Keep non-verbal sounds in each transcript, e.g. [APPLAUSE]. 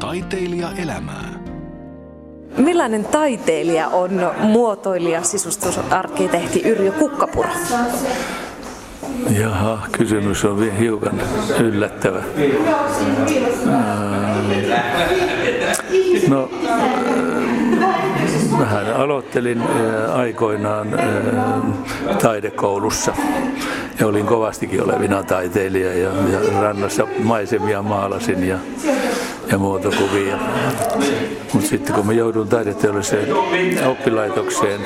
Taiteilija elämää. Millainen taiteilija on muotoilija, sisustusarkkitehti Yrjö Kukkapuro? Jaha, kysymys on hiukan yllättävä. No, vähän aloittelin aikoinaan taidekoulussa ja olin kovastikin olevina taiteilija ja, ja rannassa maisemia maalasin ja ja muotokuvia. Mutta sitten kun mä joudun taideteolliseen oppilaitokseen,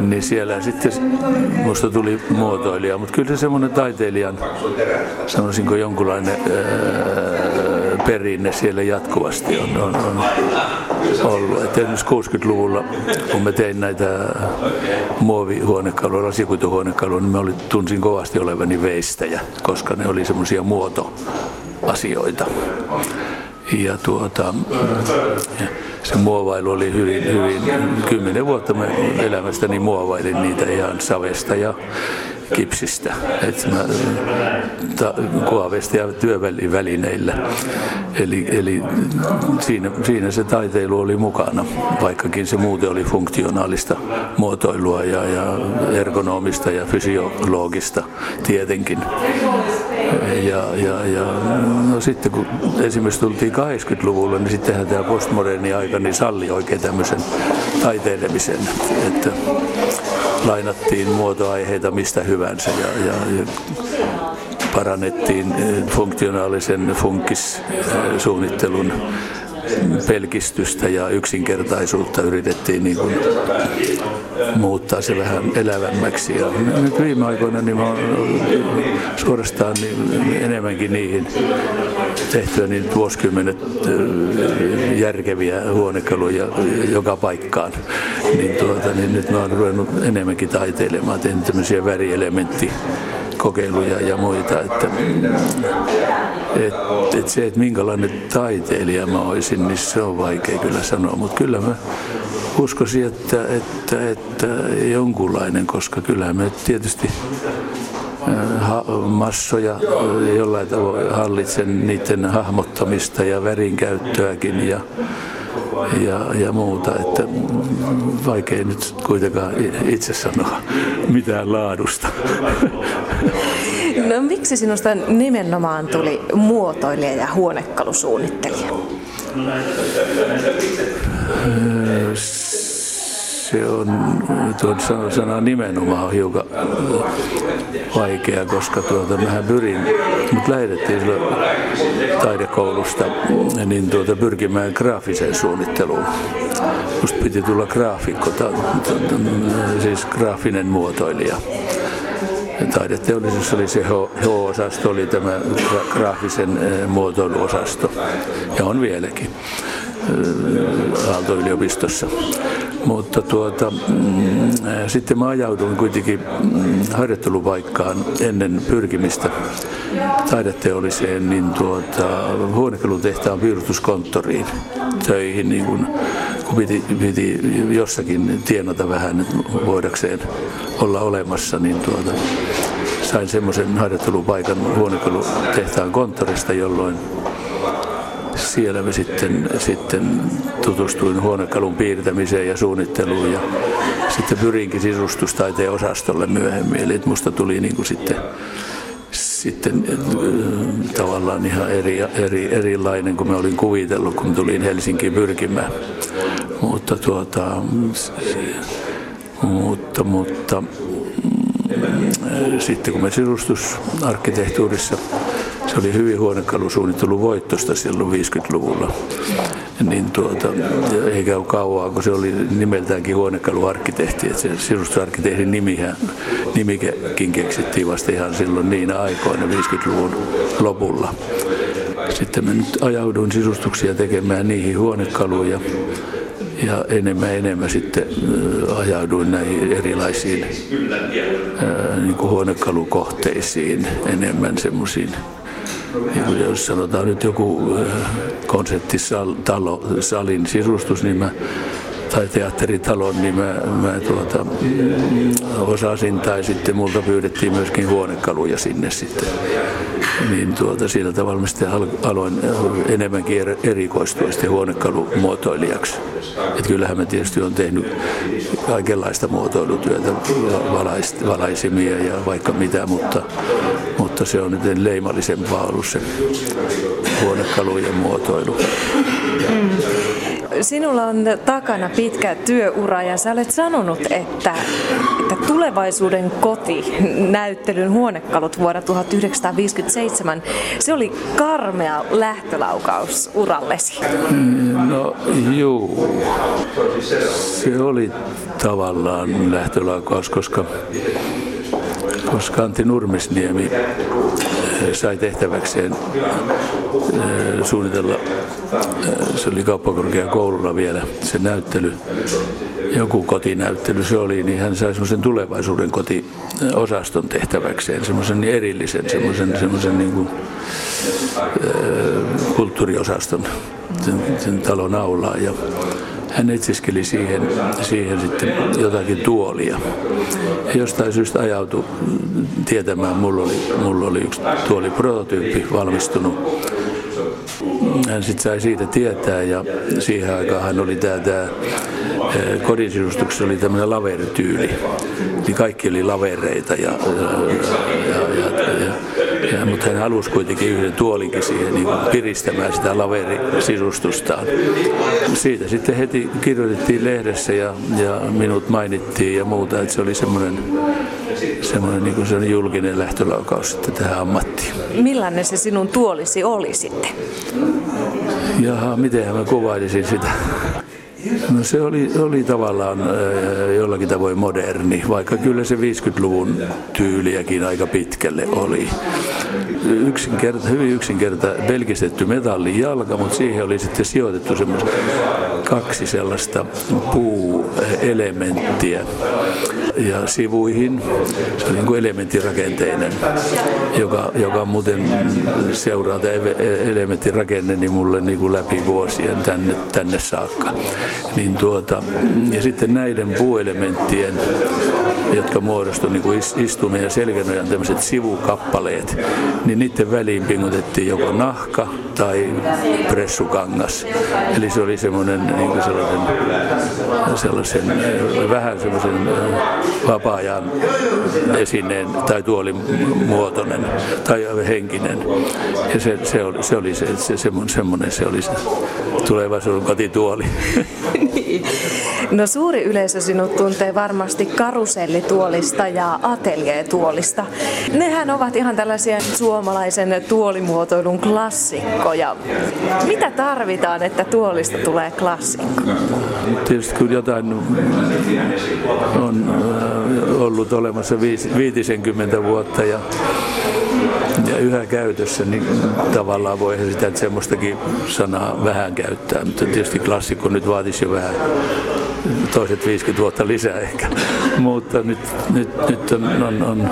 niin siellä sitten musta tuli muotoilija. Mutta kyllä se semmoinen taiteilijan, sanoisinko jonkunlainen ää, perinne siellä jatkuvasti on, on, on ollut. Et esimerkiksi 60-luvulla, kun mä tein näitä muovihuonekaluja, lasikuituhuonekaluja, niin mä olin, tunsin kovasti olevani veistäjä, koska ne oli semmoisia muotoasioita ja tuota, se muovailu oli hyvin, hyvin, kymmenen vuotta mä elämästäni muovailin niitä ihan savesta ja kipsistä, että ja työvälineillä. Eli, eli siinä, siinä se taiteilu oli mukana, vaikkakin se muuten oli funktionaalista muotoilua ja, ja ergonomista ja fysiologista tietenkin. Ja, ja, ja. No sitten kun esimerkiksi tultiin 80-luvulla, niin sittenhän tämä postmoderni aika niin salli oikein tämmöisen taiteilemisen, että lainattiin muotoaiheita mistä hyvänsä ja, ja, ja parannettiin eh, funktionaalisen funkissuunnittelun pelkistystä ja yksinkertaisuutta yritettiin niin kuin muuttaa se vähän elävämmäksi. Ja nyt viime aikoina niin olen suorastaan niin enemmänkin niihin tehtyä niin vuosikymmenet järkeviä huonekaluja joka paikkaan. Niin, tuota, niin nyt olen ruvennut enemmänkin taiteilemaan, tehnyt tämmöisiä värielementti kokeiluja ja muita. Että, et, et se, että minkälainen taiteilija mä olisin, niin se on vaikea kyllä sanoa. Mutta kyllä mä uskoisin, että, että, että jonkunlainen, koska kyllä me tietysti massoja jollain tavoin hallitsen niiden hahmottamista ja värinkäyttöäkin ja, ja, ja muuta, että vaikea nyt kuitenkaan itse sanoa mitään laadusta. No miksi sinusta nimenomaan tuli muotoilija ja huonekalusuunnittelija? Se on, tuon sana nimenomaan on hiukan vaikea, koska tuota, mähän pyrin, mut lähetettiin taidekoulusta niin tuota, pyrkimään graafiseen suunnitteluun. Musta piti tulla graafikko, ta, ta, ta, siis graafinen muotoilija taideteollisuus oli se H-osasto, oli tämä graafisen muotoiluosasto ja on vieläkin. Aalto-yliopistossa. Mutta tuota, mm, sitten mä ajauduin kuitenkin mm, harjoittelupaikkaan ennen pyrkimistä taideteolliseen niin tuota, huonekalutehtaan piirustuskonttoriin töihin, niin kun, kun piti, piti jossakin tienata vähän, että voidakseen olla olemassa, niin tuota, sain semmoisen harjoittelupaikan huonekalutehtaan konttorista, jolloin siellä mä sitten, sitten tutustuin huonekalun piirtämiseen ja suunnitteluun ja sitten pyrinkin sisustustaiteen osastolle myöhemmin. Eli musta tuli niin kuin sitten, sitten äh, tavallaan ihan eri, eri, erilainen kuin mä olin kuvitellut, kun tulin Helsinkiin pyrkimään. Mutta tuota, mutta, mutta mm, sitten kun me sisustusarkkitehtuurissa se oli hyvin huonekalusuunnittelu voittosta silloin 50-luvulla. Niin tuota, eikä ole kauaa, kun se oli nimeltäänkin huonekaluarkkitehti. Että se sisustusarkkitehdin nimihän, nimikin keksittiin vasta ihan silloin niinä aikoina 50-luvun lopulla. Sitten mä nyt ajauduin sisustuksia tekemään niihin huonekaluja ja enemmän enemmän sitten ajauduin näihin erilaisiin niin kuin huonekalukohteisiin, enemmän semmoisiin niin jos sanotaan nyt joku konserttisalin sisustus, niin mä tai teatteritalon, niin mä, mä tuota, osasin tai sitten multa pyydettiin myöskin huonekaluja sinne sitten. Niin tuota, sillä tavalla sitten aloin enemmänkin erikoistua sitten huonekalumuotoilijaksi. Et kyllähän mä tietysti on tehnyt kaikenlaista muotoilutyötä, valaisimia ja vaikka mitä, mutta, mutta se on nyt leimallisempaa ollut se huonekalujen muotoilu. Mm. Sinulla on takana pitkä työura ja sä olet sanonut, että, että tulevaisuuden koti näyttelyn huonekalut vuonna 1957, se oli karmea lähtölaukaus urallesi. No juu, se oli tavallaan lähtölaukaus, koska, koska Antti Nurmisniemi sai tehtäväkseen suunnitella, se oli kauppakorkeakoululla vielä se näyttely, joku kotinäyttely se oli, niin hän sai semmoisen tulevaisuuden kotiosaston tehtäväkseen, semmoisen erillisen, semmoisen, semmoisen niin kuin, kulttuuriosaston sen, sen talon aulaan. Ja hän etsiskeli siihen, siihen sitten jotakin tuolia. Ja jostain syystä ajautui tietämään, mulla oli, mulla oli yksi tuoli prototyyppi valmistunut. Hän sitten sai siitä tietää ja siihen aikaan hän oli tämä, tämä kodin sisustuksessa oli tämmöinen laverityyli. Niin kaikki oli lavereita ja, ja, ja, ja ja, mutta hän halusi kuitenkin yhden tuolinkin siihen niin piristämään sitä laverisisustustaan. Siitä sitten heti kirjoitettiin lehdessä ja, ja minut mainittiin ja muuta, että se oli semmoinen semmoinen niin semmoinen julkinen lähtölaukaus sitten tähän ammattiin. Millainen se sinun tuolisi oli sitten? Jaha, miten mä kuvailisin sitä? No se oli, oli tavallaan jollakin tavoin moderni, vaikka kyllä se 50-luvun tyyliäkin aika pitkälle oli. Yksinkerta, hyvin yksinkerta pelkistetty metallijalka, mutta siihen oli sitten sijoitettu kaksi sellaista puuelementtiä ja sivuihin. Se oli niin kuin elementtirakenteinen, joka, joka muuten seuraa tämä elementtirakenne niin mulle niin kuin läpi vuosien tänne, tänne saakka. Niin tuota, ja sitten näiden puuelementtien, jotka muodostuivat niin kuin istumen ja selkänojan tämmöiset sivukappaleet, niin niiden väliin pingutettiin joko nahka tai pressukangas. Eli se oli semmoinen niin kuin sellaisen, sellaisen vähän semmoisen vapaa-ajan esineen tai tuolin muotoinen tai henkinen. Ja se, se, oli, se oli se, se semmoinen se oli se tulevaisuuden kotituoli. [LAUGHS] [LAUGHS] niin. No suuri yleisö sinut tuntee varmasti karusellituolista ja ateljeetuolista. Nehän ovat ihan tällaisia suomalaisen tuolimuotoilun klassikkoja. Mitä tarvitaan, että tuolista tulee klassikko? Tietysti kun jotain on äh, ollut olemassa 50 vuotta ja ja yhä käytössä, niin tavallaan voi sitä, että semmoistakin sanaa vähän käyttää. Mutta tietysti klassikko nyt vaatisi jo vähän toiset 50 vuotta lisää ehkä. Mutta nyt, nyt, nyt on, on, on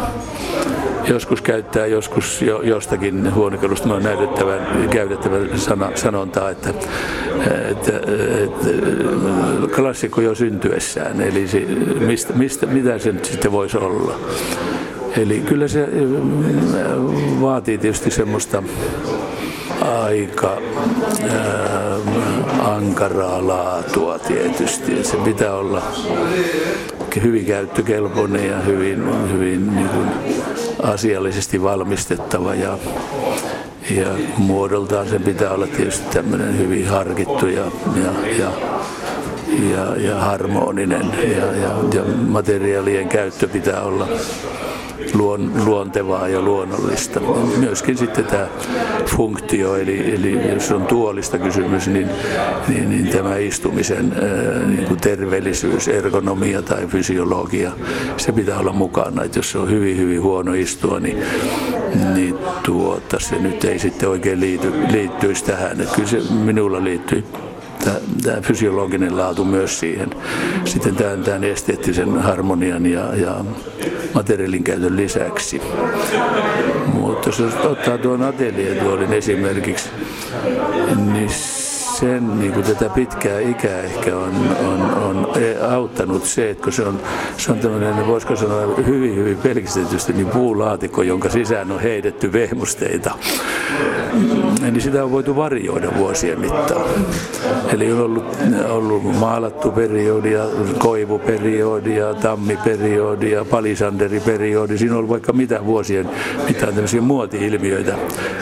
joskus käyttää joskus jo, jostakin huonekalusta näytettävän, käytettävän sana, sanontaa, että, että, että klassikko jo syntyessään, eli se, mistä, mistä, mitä se sitten voisi olla. Eli kyllä se vaatii tietysti semmoista aika ää, ankaraa laatua tietysti. Se pitää olla hyvin käyttökelpoinen ja hyvin, hyvin niin kuin asiallisesti valmistettava ja, ja muodoltaan sen pitää olla tietysti tämmöinen hyvin harkittu ja, ja, ja ja, ja harmoninen ja, ja, ja materiaalien käyttö pitää olla luon, luontevaa ja luonnollista. Myöskin sitten tämä funktio, eli, eli jos on tuolista kysymys, niin, niin, niin tämä istumisen niin kuin terveellisyys, ergonomia tai fysiologia, se pitää olla mukana. Että jos se on hyvin, hyvin huono istua, niin, niin tuota, se nyt ei sitten oikein liity, liittyisi tähän. Että kyllä se minulla liittyy tämä fysiologinen laatu myös siihen. Sitten tämän, tämän esteettisen harmonian ja, ja materiaalin käytön lisäksi. Mutta jos ottaa tuon atelietuolin esimerkiksi, niin sen niin kuin tätä pitkää ikää ehkä on, on, on auttanut se, että kun se on, se on tämmöinen, voisiko sanoa hyvin, hyvin pelkistetysti, niin puulaatikko, jonka sisään on heitetty vehmusteita. Niin sitä on voitu varjoida vuosien mittaan. Eli on ollut, ollut maalattu periodia, koivuperioodia, tammiperioodia, palisanderi-periodi. Siinä on ollut vaikka mitä vuosien mitään tämmöisiä muoti-ilmiöitä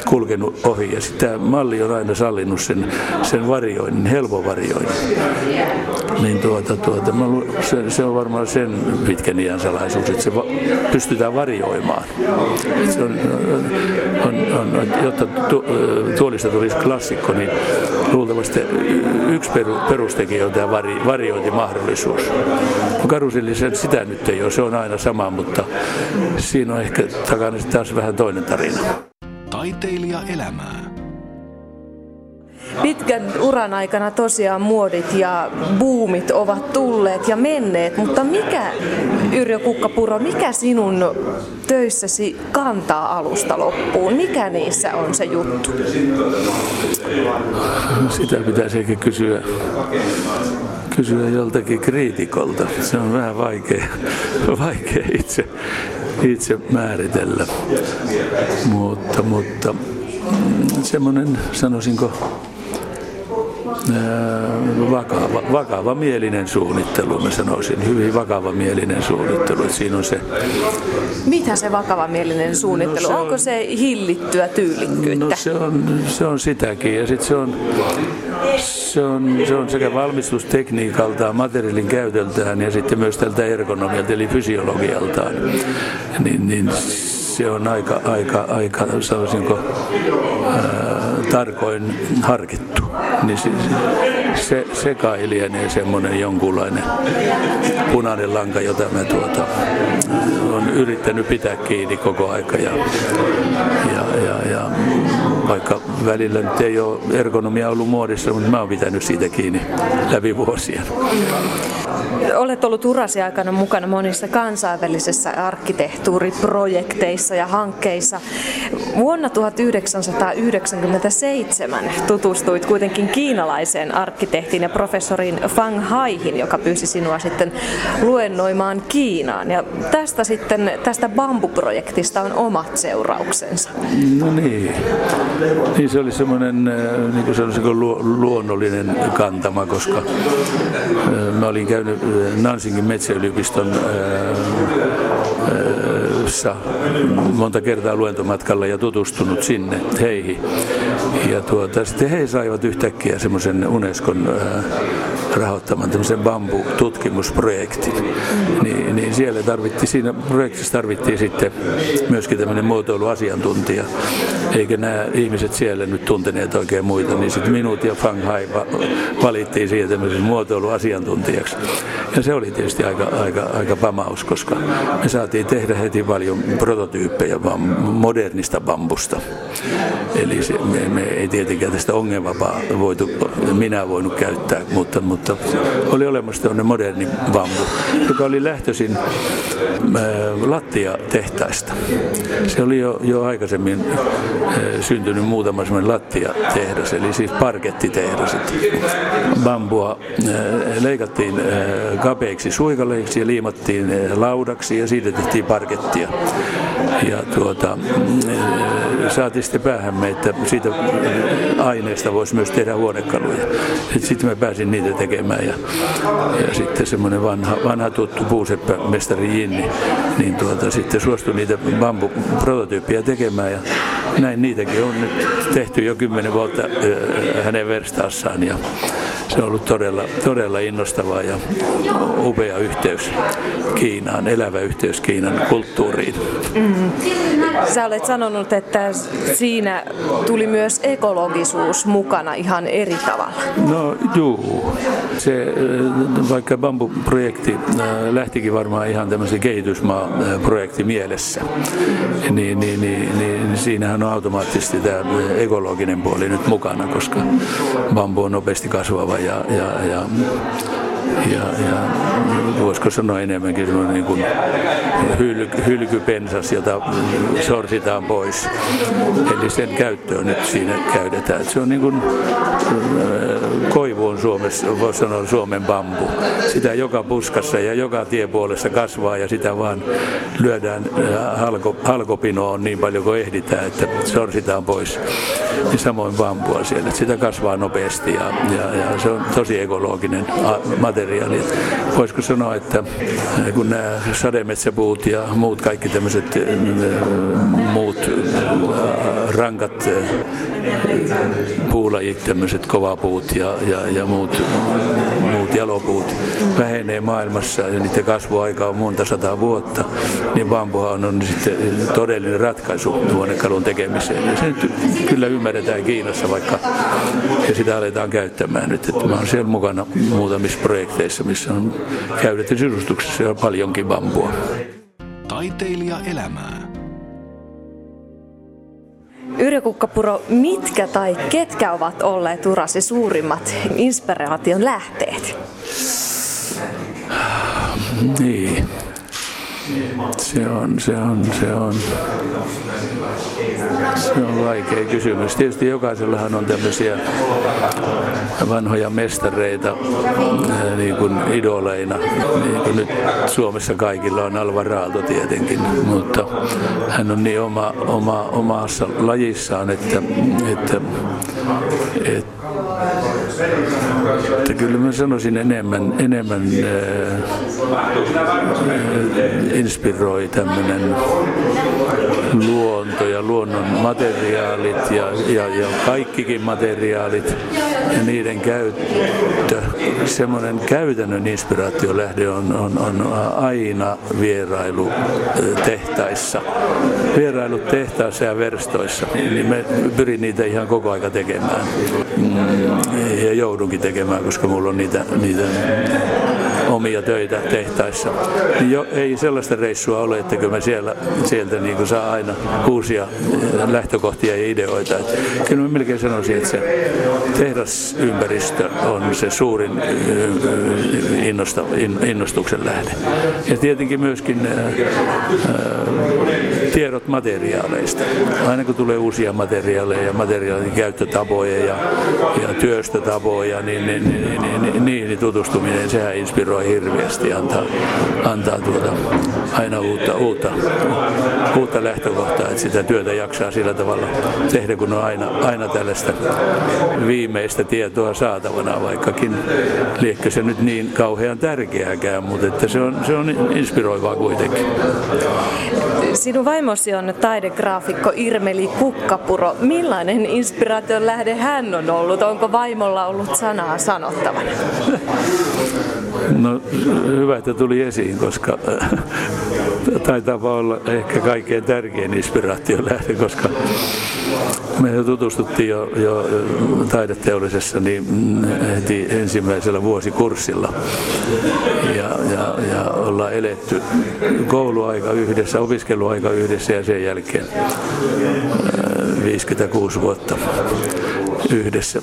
kulkenut ohi. Ja sitten malli on aina sallinut sen, sen varjoinnin, helpon varjoinnin. Niin tuota, tuota, se, se, on varmaan sen pitkän iän salaisuus, että se va, pystytään varjoimaan. Se on, on, on, on, jotta tu, tuolista tulisi klassikko, niin luultavasti yksi perustekijä on tämä vari, variointimahdollisuus. Karusillisen sitä nyt ei ole, se on aina sama, mutta siinä on ehkä takana taas vähän toinen tarina. Taiteilija elämää. Pitkän uran aikana tosiaan muodit ja buumit ovat tulleet ja menneet, mutta mikä, Yrjö Kukkapuro, mikä sinun töissäsi kantaa alusta loppuun? Mikä niissä on se juttu? Sitä pitäisi ehkä kysyä, kysyä joltakin kriitikolta. Se on vähän vaikea, vaikea itse, itse määritellä. Mutta, mutta mm, semmoinen, sanoisinko, vakava, vakava mielinen suunnittelu, mä sanoisin. Hyvin vakava mielinen suunnittelu. Että siinä on se... Mitä se vakava mielinen suunnittelu? No se on, Onko se hillittyä tyylikkyyttä? No se on, se on sitäkin. Ja sitten se on, se, on, se on sekä valmistustekniikaltaan, materiaalin käytöltään ja sitten myös tältä ergonomialta eli fysiologialtaan. Niin, niin se on aika, aika, aika sanoisinko, ää, tarkoin harkittu. Niin se, se, se kai lienee semmoinen jonkunlainen punainen lanka, jota mä tuota, on yrittänyt pitää kiinni koko aika. Ja, ja, ja, ja vaikka välillä nyt ei ole ergonomia ollut muodissa, mutta mä oon pitänyt siitä kiinni läpi vuosien. Olet ollut urasi aikana mukana monissa kansainvälisissä arkkitehtuuriprojekteissa ja hankkeissa. Vuonna 1997 tutustuit kuitenkin kiinalaiseen arkkitehtiin ja professoriin Fang Haihin, joka pyysi sinua sitten luennoimaan Kiinaan. Ja tästä sitten, tästä bambuprojektista on omat seurauksensa. No niin. Niin se oli semmoinen äh, niin kuin luonnollinen kantama, koska äh, mä olin käynyt Nansingin metsäyliopiston monta kertaa luentomatkalla ja tutustunut sinne heihin. Ja tuota, sitten he saivat yhtäkkiä semmoisen Unescon rahoittaman tämmöisen bambu-tutkimusprojektin. Niin, niin siellä tarvittiin, siinä projektissa tarvittiin sitten myöskin tämmöinen muotoiluasiantuntija. Eikä nämä ihmiset siellä nyt tunteneet oikein muita, niin sitten minut ja Fang Hai valittiin siihen tämmöisen muotoiluasiantuntijaksi. Ja se oli tietysti aika, aika, aika pamaus, koska me saatiin tehdä heti paljon prototyyppejä vaan modernista bambusta. Eli se, me, me ei tietenkään tästä ongelmavaa voitu, minä voinut käyttää, mutta, mutta oli olemassa tämmöinen moderni bambu, joka oli lähtöisin äh, lattiatehtaista. Se oli jo, jo aikaisemmin syntynyt muutama semmoinen lattiatehdas, eli siis parkettitehdas. Bambua leikattiin kapeiksi suikaleiksi ja liimattiin laudaksi ja siitä tehtiin parkettia. Ja tuota, saatiin sitten päähämme, että siitä aineesta voisi myös tehdä huonekaluja. Sitten mä pääsin niitä tekemään ja, ja sitten semmoinen vanha, vanha tuttu puuseppä mestari Jinni, niin tuota, sitten suostui niitä bambu-prototyyppiä tekemään. Ja näin niitäkin on nyt tehty jo kymmenen vuotta hänen verstaassaan ja se on ollut todella, todella innostavaa ja upea yhteys Kiinaan, elävä yhteys Kiinan kulttuuriin. Mm. Sä olet sanonut, että siinä tuli myös ekologisuus mukana ihan eri tavalla. No juu. Se, vaikka Bambu-projekti lähtikin varmaan ihan tämmöisen kehitysmaa-projekti mielessä, niin, niin, niin, niin siinähän on automaattisesti tämä ekologinen puoli nyt mukana, koska bambu on nopeasti kasvava ja, ja, ja ja, ja voisiko sanoa enemmänkin semmoinen niin kuin hyl, hylkypensas, jota sorsitaan pois. Eli sen käyttöön nyt siinä käytetään. Se on niin kuin Suomessa, voisi sanoa Suomen bambu. Sitä joka puskassa ja joka tiepuolessa kasvaa ja sitä vaan lyödään äh, halko, halkopinoon niin paljon kuin ehditään, että sorsitaan pois. Ja samoin bambua siellä. Sitä kasvaa nopeasti ja, ja, ja se on tosi ekologinen materiaali. Voisiko sanoa, että kun nämä sademetsäpuut ja muut kaikki tämmöiset muut rankat puulajit, tämmöiset kovapuut ja, ja, ja muut, muut jalopuut vähenee maailmassa ja niiden kasvuaika on monta sataa vuotta, niin bambuhan on sitten todellinen ratkaisu huonekalun tekemiseen. Ja se nyt kyllä ymmärretään Kiinassa vaikka ja sitä aletaan käyttämään nyt. Että mä olen siellä mukana muutamissa projekteissa, missä on käytetty sisustuksessa jo paljonkin bambua. Taiteilija elämää. Yrjö Kukkapuro, mitkä tai ketkä ovat olleet urasi suurimmat inspiraation lähteet? Niin. Se on, se on, se on, se on vaikea kysymys. Tietysti jokaisellahan on tämmöisiä vanhoja mestareita niin kuin idoleina. Niin kuin nyt Suomessa kaikilla on Alvar Aalto tietenkin, mutta hän on niin oma, oma, omassa lajissaan, että, että, että että kyllä mä sanoisin enemmän, enemmän inspiroi tämmöinen luonto ja luonnon materiaalit ja, ja, ja kaikkikin materiaalit ja niiden käyttö. Semmoinen käytännön inspiraatiolähde on, on, on aina vierailu tehtaissa. Vierailut tehtaissa ja verstoissa, niin me pyrin niitä ihan koko aika tekemään. Mm, ja joudunkin tekemään, koska mulla on niitä, niitä omia töitä tehtaissa. Niin jo, ei sellaista reissua ole, että mä siellä, sieltä niin kuin saa aina uusia lähtökohtia ja ideoita. Et kyllä mä melkein sanoisin, että se tehdasympäristö on se suurin innosta, innostuksen lähde. Ja tietenkin myöskin tiedot materiaaleista. Aina kun tulee uusia materiaaleja ja materiaalin käyttötapoja ja, ja työstötapoja, niin, niin, niin, niin, niin niihin tutustuminen, sehän inspiroi hirveästi, antaa, antaa tuota, aina uutta, uutta, uutta lähtökohtaa, että sitä työtä jaksaa sillä tavalla tehdä, kun on aina, aina tällaista viimeistä tietoa saatavana, vaikkakin liekö se nyt niin kauhean tärkeääkään, mutta että se on, se on inspiroivaa kuitenkin. Sinun vaimosi on taidegraafikko Irmeli Kukkapuro. Millainen inspiraation lähde hän on ollut? Onko vaimolla ollut sanaa sanottavana? No hyvä, että tuli esiin, koska [LAUGHS] taitaa olla ehkä kaikkein tärkein inspiraation lähde, koska me tutustuttiin jo, jo taideteollisessa niin heti ensimmäisellä vuosikurssilla. Ja, ja, ja ollaan eletty kouluaika yhdessä, opiskeluaika yhdessä ja sen jälkeen 56 äh, vuotta yhdessä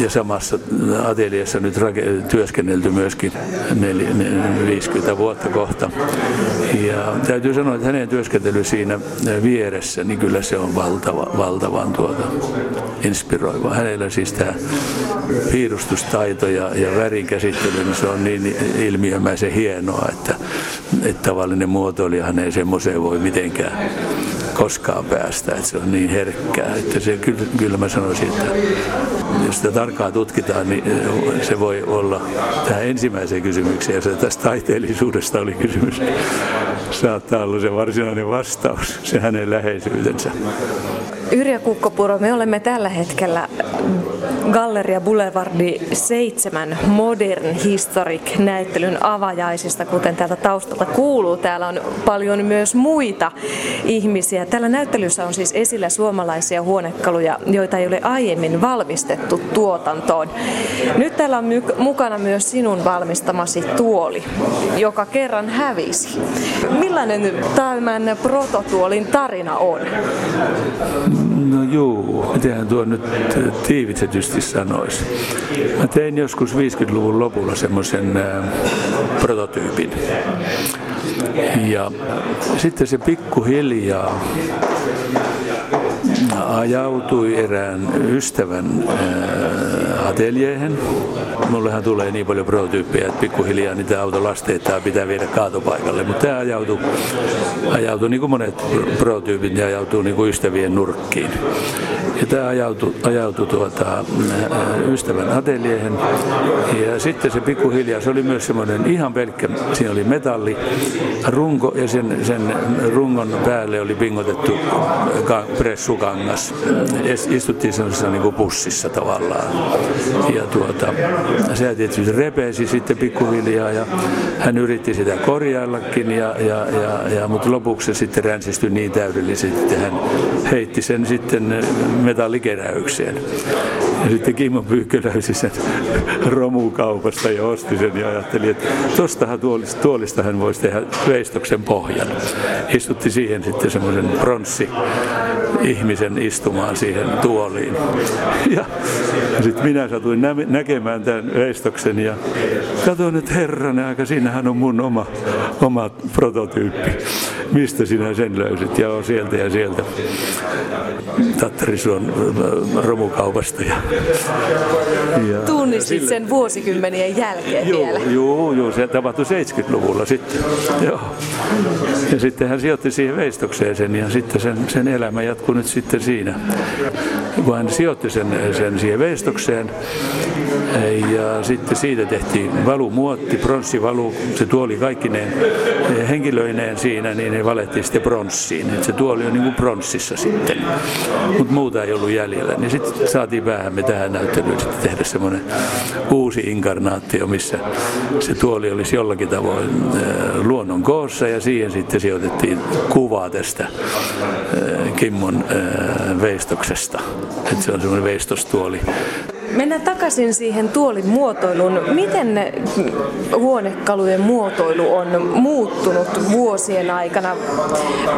ja samassa ateliassa nyt työskennelty myöskin 50 vuotta kohta. Ja täytyy sanoa, että hänen työskentely siinä vieressä, niin kyllä se on valtava, valtavan tuota, inspiroiva. Hänellä siis tämä piirustustaito ja, ja värinkäsittely, niin se on niin ilmiömäisen hienoa, että, että tavallinen muotoilijahan ei semmoiseen voi mitenkään koskaan päästä, että se on niin herkkää, että se kyllä, kyllä mä sanoisin, että jos sitä tarkkaan tutkitaan, niin eh, se voi olla tähän ensimmäiseen kysymykseen, ja se tästä taiteellisuudesta oli kysymys, saattaa olla se varsinainen vastaus, se hänen läheisyytensä. Yrjö Kukkopuro, me olemme tällä hetkellä Galleria Boulevardi 7 Modern Historic näyttelyn avajaisista, kuten täältä taustalta kuuluu. Täällä on paljon myös muita ihmisiä. Tällä näyttelyssä on siis esillä suomalaisia huonekaluja, joita ei ole aiemmin valmistettu tuotantoon. Nyt täällä on mukana myös sinun valmistamasi tuoli, joka kerran hävisi. Millainen tämän prototuolin tarina on? No juu, mitenhän tuo nyt tiivistetysti sanoisi. Mä tein joskus 50-luvun lopulla semmoisen prototyypin. Ja sitten se pikkuhiljaa ajautui erään ystävän ateljeihin. Mullehan tulee niin paljon prototyyppejä, että pikkuhiljaa niitä auto lasteittaa pitää viedä kaatopaikalle. Mutta tämä ajautui, ajautui niin kuin monet prototyypit, ne ajautuu niin kuin ystävien nurkkiin. Ja tämä ajautui, ajautui tuota, ystävän ateljeihin. Ja sitten se pikkuhiljaa, se oli myös semmoinen ihan pelkkä, siinä oli metalli, runko ja sen, sen rungon päälle oli pingotettu pressukangas. Istuttiin semmoisessa niin kuin pussissa tavallaan. Ja tuota, se tietysti repesi sitten pikkuhiljaa ja hän yritti sitä korjaillakin, ja, ja, ja, ja, mutta lopuksi se sitten ränsistyi niin täydellisesti, että hän heitti sen sitten metallikeräykseen. Ja sitten Kimmo Pyykkö löysi sen romukaupasta ja osti sen ja ajatteli, että tuostahan tuolista, tuolista hän voisi tehdä veistoksen pohjan. Istutti siihen sitten semmoisen pronssi ihmisen istumaan siihen tuoliin. Ja, sitten minä satuin nä- näkemään tämän veistoksen ja katsoin, että herranen aika, siinähän on mun oma, oma prototyyppi. Mistä sinä sen löysit? Ja sieltä ja sieltä. Tattarisuon äh, romukaupasta. Ja, ja, Tunnistit sen vuosikymmenien jälkeen joo, vielä? Joo, joo, se tapahtui 70-luvulla sitten. Joo. Ja sitten hän sijoitti siihen veistokseen sen ja sitten sen, sen elämä jatkuu nyt sitten siinä. Kun hän sijoitti sen, sen siihen veistokseen ja sitten siitä tehtiin valumuotti, pronssivalu, se tuoli kaikki ne henkilöineen siinä, niin ne valettiin sitten pronssiin. Et se tuoli on niin kuin pronssissa sitten, mutta muuta ei ollut jäljellä. Niin sitten saatiin me tähän näyttelyyn sitten tehdä semmoinen uusi inkarnaatio, missä se tuoli olisi jollakin tavoin luonnon koossa ja siihen sitten sijoitettiin kuvaa tästä Kimmon veistoksesta. Että se on semmoinen veistostuoli. Mennään takaisin siihen tuolin muotoiluun. Miten huonekalujen muotoilu on muuttunut vuosien aikana?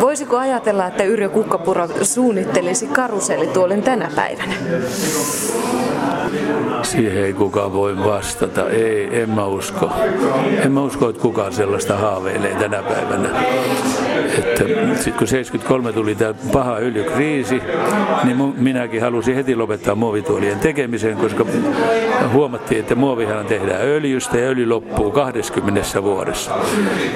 Voisiko ajatella, että Yrjö Kukkapuro suunnittelisi karuselituolin tänä päivänä? Siihen ei kukaan voi vastata. Ei, en mä usko. En mä usko, että kukaan sellaista haaveilee tänä päivänä. Sitten kun 73 tuli tämä paha öljykriisi, niin minäkin halusin heti lopettaa muovituolien tekemisen, koska huomattiin, että muovihan tehdään öljystä ja öljy loppuu 20 vuodessa.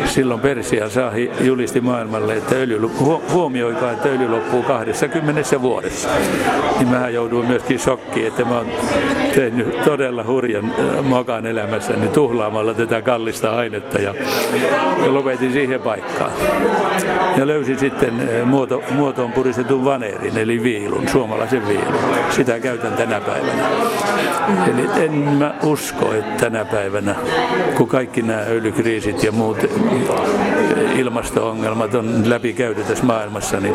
Silloin Persia Sahi julisti maailmalle, että öljy, huomioikaa, että öljy loppuu 20 vuodessa. Niin mä jouduin myöskin shokkiin, että mä oon tehnyt todella hurjan äh, mokan elämässäni tuhlaamalla tätä kallista ainetta ja, lopetin siihen paikkaan. Ja löysin sitten äh, muoto, muotoon puristetun vaneerin, eli viilun, suomalaisen viilun. Sitä käytän tänä päivänä. Eli en mä usko, että tänä päivänä, kun kaikki nämä öljykriisit ja muut ilmasto-ongelmat on läpikäyty tässä maailmassa, niin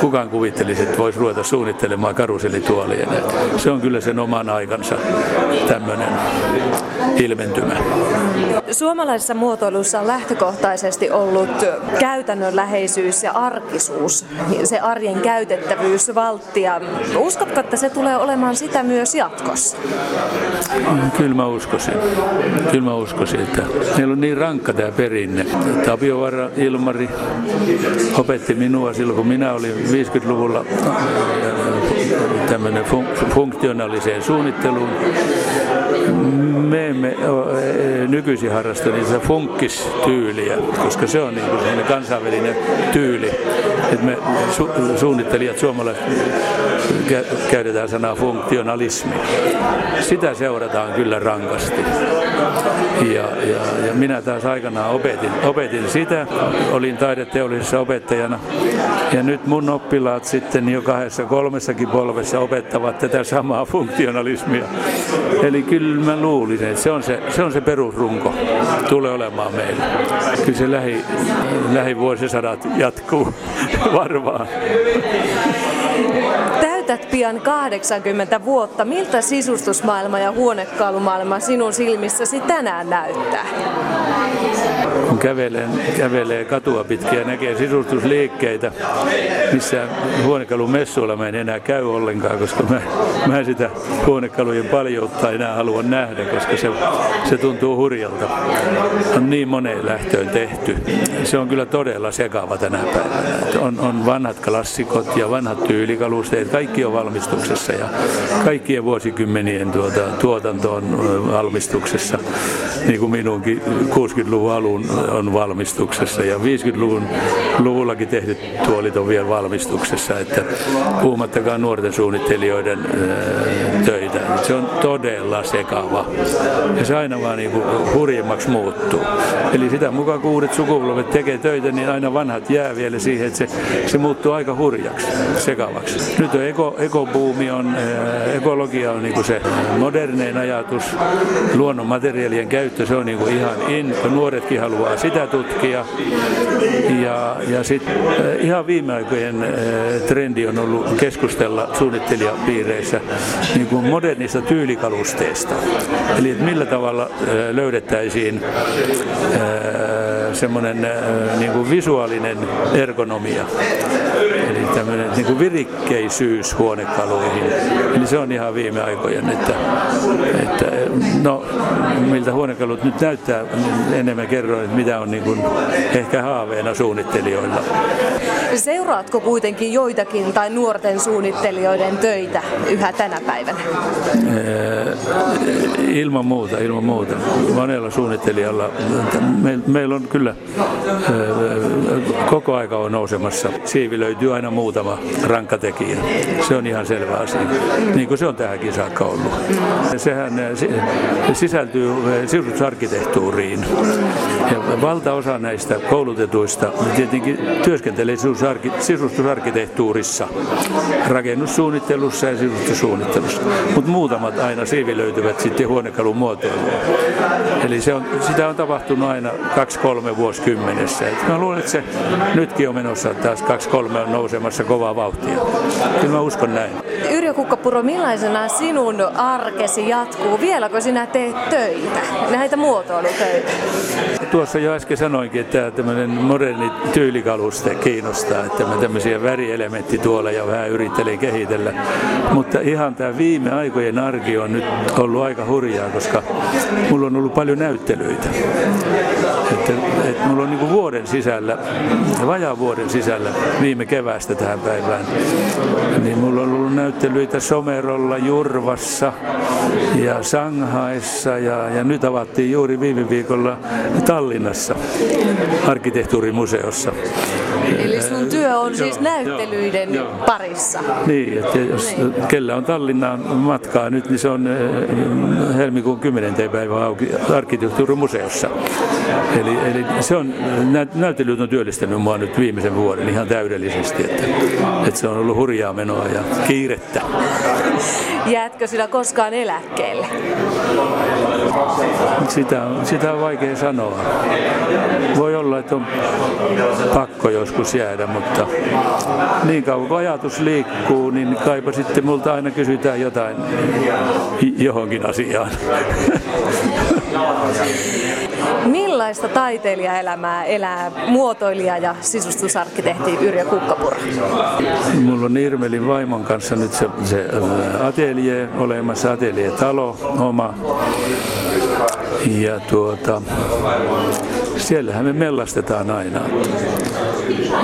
kukaan kuvittelisi, että voisi ruveta suunnittelemaan karuselituolia. Se on kyllä sen oman aikansa tämmöinen ilmentymä. Suomalaisessa muotoilussa on lähtökohtaisesti ollut käytännönläheisyys ja arkisuus, se arjen käytettävyys valttia. Uskotko, että se tulee olemaan sitä myös jatkossa? Kyllä mä uskoisin. Kyllä mä uskoisin, että meillä on niin rankka tämä perinne. Tapiovaara Ilmari opetti minua silloin, kun minä olin 50-luvulla tämmöinen fun- funktionaaliseen suunnitteluun me emme nykyisin harrasta niitä funkkistyyliä, koska se on niin kuin kansainvälinen tyyli. että me su- suunnittelijat suomalaiset kä- käytetään sanaa funktionalismi. Sitä seurataan kyllä rankasti. Ja, ja, ja minä taas aikanaan opetin, opetin sitä, olin taideteollisessa opettajana. Ja nyt mun oppilaat sitten jo kahdessa kolmessakin polvessa opettavat tätä samaa funktionalismia. Eli kyllä mä luulisin, että se on se, se, on se perusrunko, tulee olemaan meillä. Kyllä se lähi, jatkuu [LAUGHS] varmaan täytät pian 80 vuotta. Miltä sisustusmaailma ja huonekalumaailma sinun silmissäsi tänään näyttää? Kun kävelee, kävelee katua pitkin ja näkee sisustusliikkeitä, missä huonekalun messuilla mä en enää käy ollenkaan, koska mä, mä sitä huonekalujen paljoutta enää halua nähdä, koska se, se tuntuu hurjalta. On niin moneen lähtöön tehty. Se on kyllä todella sekava tänä päivänä. On, on vanhat klassikot ja vanhat tyylikalusteet, kaikki on valmistuksessa ja kaikkien vuosikymmenien tuota, tuotanto on valmistuksessa, niin kuin minunkin 60-luvun alun on valmistuksessa ja 50-luvun luvullakin tehdyt tuolit on vielä valmistuksessa, että puhumattakaan nuorten suunnittelijoiden töitä. Se on todella sekava ja se aina vaan niin hurjemmaksi muuttuu. Eli sitä mukaan kun uudet sukupolvet tekee töitä, niin aina vanhat jää vielä siihen, että se, se muuttuu aika hurjaksi, sekavaksi. Nyt on eko, ekobuumi, on, ekologia on niin kuin se modernein ajatus, luonnon materiaalien käyttö, se on niin kuin ihan in, nuoretkin haluaa sitä tutkia. Ja, ja sitten ihan viime aikojen trendi on ollut keskustella suunnittelijapiireissä niin kuin modernista tyylikalusteesta. Eli että millä tavalla löydettäisiin semmoinen niin kuin visuaalinen ergonomia, tämmöinen niin kuin virikkeisyys huonekaluihin. Eli se on ihan viime aikojen, että, että no, miltä huonekalut nyt näyttää, enemmän kerroin, että mitä on niin kuin ehkä haaveena suunnittelijoilla. Seuraatko kuitenkin joitakin tai nuorten suunnittelijoiden töitä yhä tänä päivänä? Ilman muuta, ilman muuta. Monella suunnittelijalla. Meillä on kyllä koko aika on nousemassa. Siivi löytyy aina muutama rankkatekijä. Se on ihan selvä asia. Niin kuin se on tähänkin saakka ollut. Sehän sisältyy sisustusarkkitehtuuriin. Ja valtaosa näistä koulutetuista tietenkin työskentelee sisustusarkkitehtuurissa, rakennussuunnittelussa ja sisustussuunnittelussa. Mutta muutamat aina siivilöityvät sitten huonekalun muotoiluun. Eli se on, sitä on tapahtunut aina kaksi-kolme vuosikymmenessä. Et mä luulen, että se nytkin on menossa taas kaksi-kolme on nousemassa kovaa vauhtia. Kyllä mä uskon näin. Yrjö Kukkapuro, millaisena sinun arkesi jatkuu? Vieläkö sinä teet töitä, näitä muotoilutöitä? Tuossa jo äsken sanoinkin, että tämmöinen moderni tyylikaluste kiinnostaa, että mä tämmöisiä värielementti tuolla ja vähän yrittelin kehitellä. Mutta ihan tämä viime aikojen arki on nyt ollut aika hurjaa, koska mulla on ollut paljon näyttelyitä. Että, että mulla on niin vuoden sisällä, vajaa vuoden sisällä viime keväästä tähän päivään, niin mulla on ollut näyttelyitä Somerolla, Jurvassa ja Shanghaissa ja, ja nyt avattiin juuri viime viikolla Tallinnassa arkkitehtuurimuseossa. Eli sun työ on siis näyttelyiden joo, parissa? Niin, että jos niin. kellä on Tallinnaan matkaa nyt, niin se on eh, helmikuun 10. päivä auki arkkitehtuurimuseossa. Eli, eli se on, näyttelyt on työllistänyt mua nyt viimeisen vuoden ihan täydellisesti, että, että se on ollut hurjaa menoa ja kiirettä. Jäätkö sillä koskaan eläkkeelle? Sitä sitä on vaikea sanoa. Voi olla, että on pakko joskus jäädä, mutta niin kauan kuin ajatus liikkuu, niin kaipa sitten multa aina kysytään jotain johonkin asiaan. [LAUGHS] Millaista taiteilijaelämää elää muotoilija ja sisustusarkkitehti Yrjö Kukkapuro? Mulla on Irmelin vaimon kanssa nyt se, se atelier olemassa, atelier-talo oma. Ja tuota, siellähän me mellastetaan aina.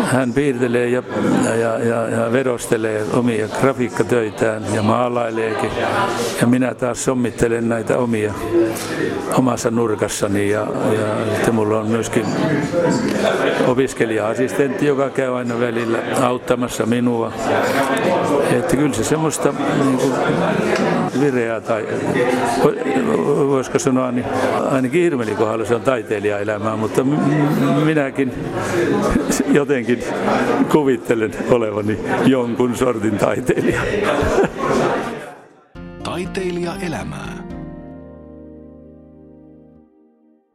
Hän piirtelee ja, ja, ja, ja vedostelee omia grafiikkatöitään ja maalaileekin. Ja minä taas sommittelen näitä omia omassa nurkassani. Ja, ja sitten mulla on myöskin opiskelija-assistentti, joka käy aina välillä auttamassa minua. Että kyllä se semmoista niin kuin, vireää tai voisiko sanoa, niin ainakin Irmelin kohdalla se on taiteilijaelämää, mutta minäkin jotenkin kuvittelen olevani jonkun sortin taiteilija. Taiteilija elämää.